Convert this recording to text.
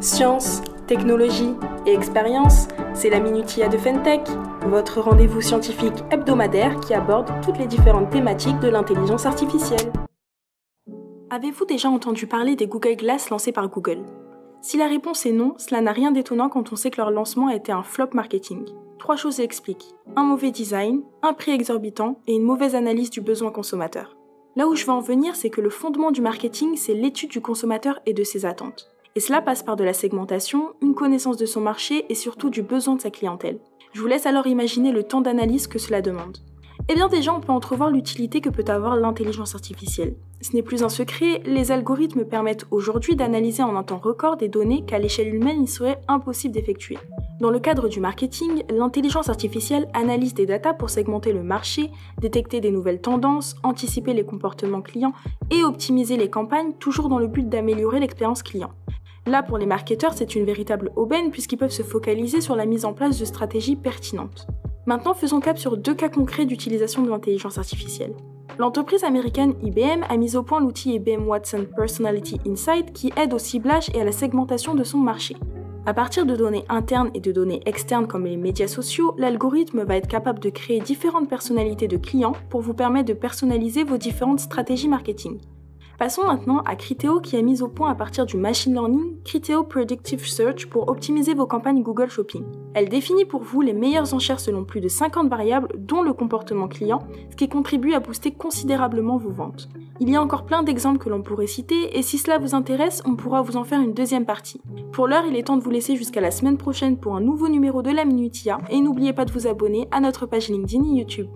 Science, technologie et expérience, c'est la Minutia de Fentech, votre rendez-vous scientifique hebdomadaire qui aborde toutes les différentes thématiques de l'intelligence artificielle. Avez-vous déjà entendu parler des Google Glass lancés par Google? Si la réponse est non, cela n'a rien d'étonnant quand on sait que leur lancement a été un flop marketing. Trois choses l'expliquent. Un mauvais design, un prix exorbitant et une mauvaise analyse du besoin consommateur. Là où je veux en venir, c'est que le fondement du marketing, c'est l'étude du consommateur et de ses attentes. Et cela passe par de la segmentation, une connaissance de son marché et surtout du besoin de sa clientèle. Je vous laisse alors imaginer le temps d'analyse que cela demande. Eh bien déjà, on peut entrevoir l'utilité que peut avoir l'intelligence artificielle. Ce n'est plus un secret, les algorithmes permettent aujourd'hui d'analyser en un temps record des données qu'à l'échelle humaine il serait impossible d'effectuer. Dans le cadre du marketing, l'intelligence artificielle analyse des datas pour segmenter le marché, détecter des nouvelles tendances, anticiper les comportements clients et optimiser les campagnes, toujours dans le but d'améliorer l'expérience client. Là, pour les marketeurs, c'est une véritable aubaine puisqu'ils peuvent se focaliser sur la mise en place de stratégies pertinentes. Maintenant, faisons cap sur deux cas concrets d'utilisation de l'intelligence artificielle. L'entreprise américaine IBM a mis au point l'outil IBM Watson Personality Insight qui aide au ciblage et à la segmentation de son marché. À partir de données internes et de données externes comme les médias sociaux, l'algorithme va être capable de créer différentes personnalités de clients pour vous permettre de personnaliser vos différentes stratégies marketing. Passons maintenant à Criteo qui a mis au point à partir du machine learning Criteo Predictive Search pour optimiser vos campagnes Google Shopping. Elle définit pour vous les meilleures enchères selon plus de 50 variables dont le comportement client, ce qui contribue à booster considérablement vos ventes. Il y a encore plein d'exemples que l'on pourrait citer et si cela vous intéresse, on pourra vous en faire une deuxième partie. Pour l'heure, il est temps de vous laisser jusqu'à la semaine prochaine pour un nouveau numéro de la Minutia et n'oubliez pas de vous abonner à notre page LinkedIn et YouTube.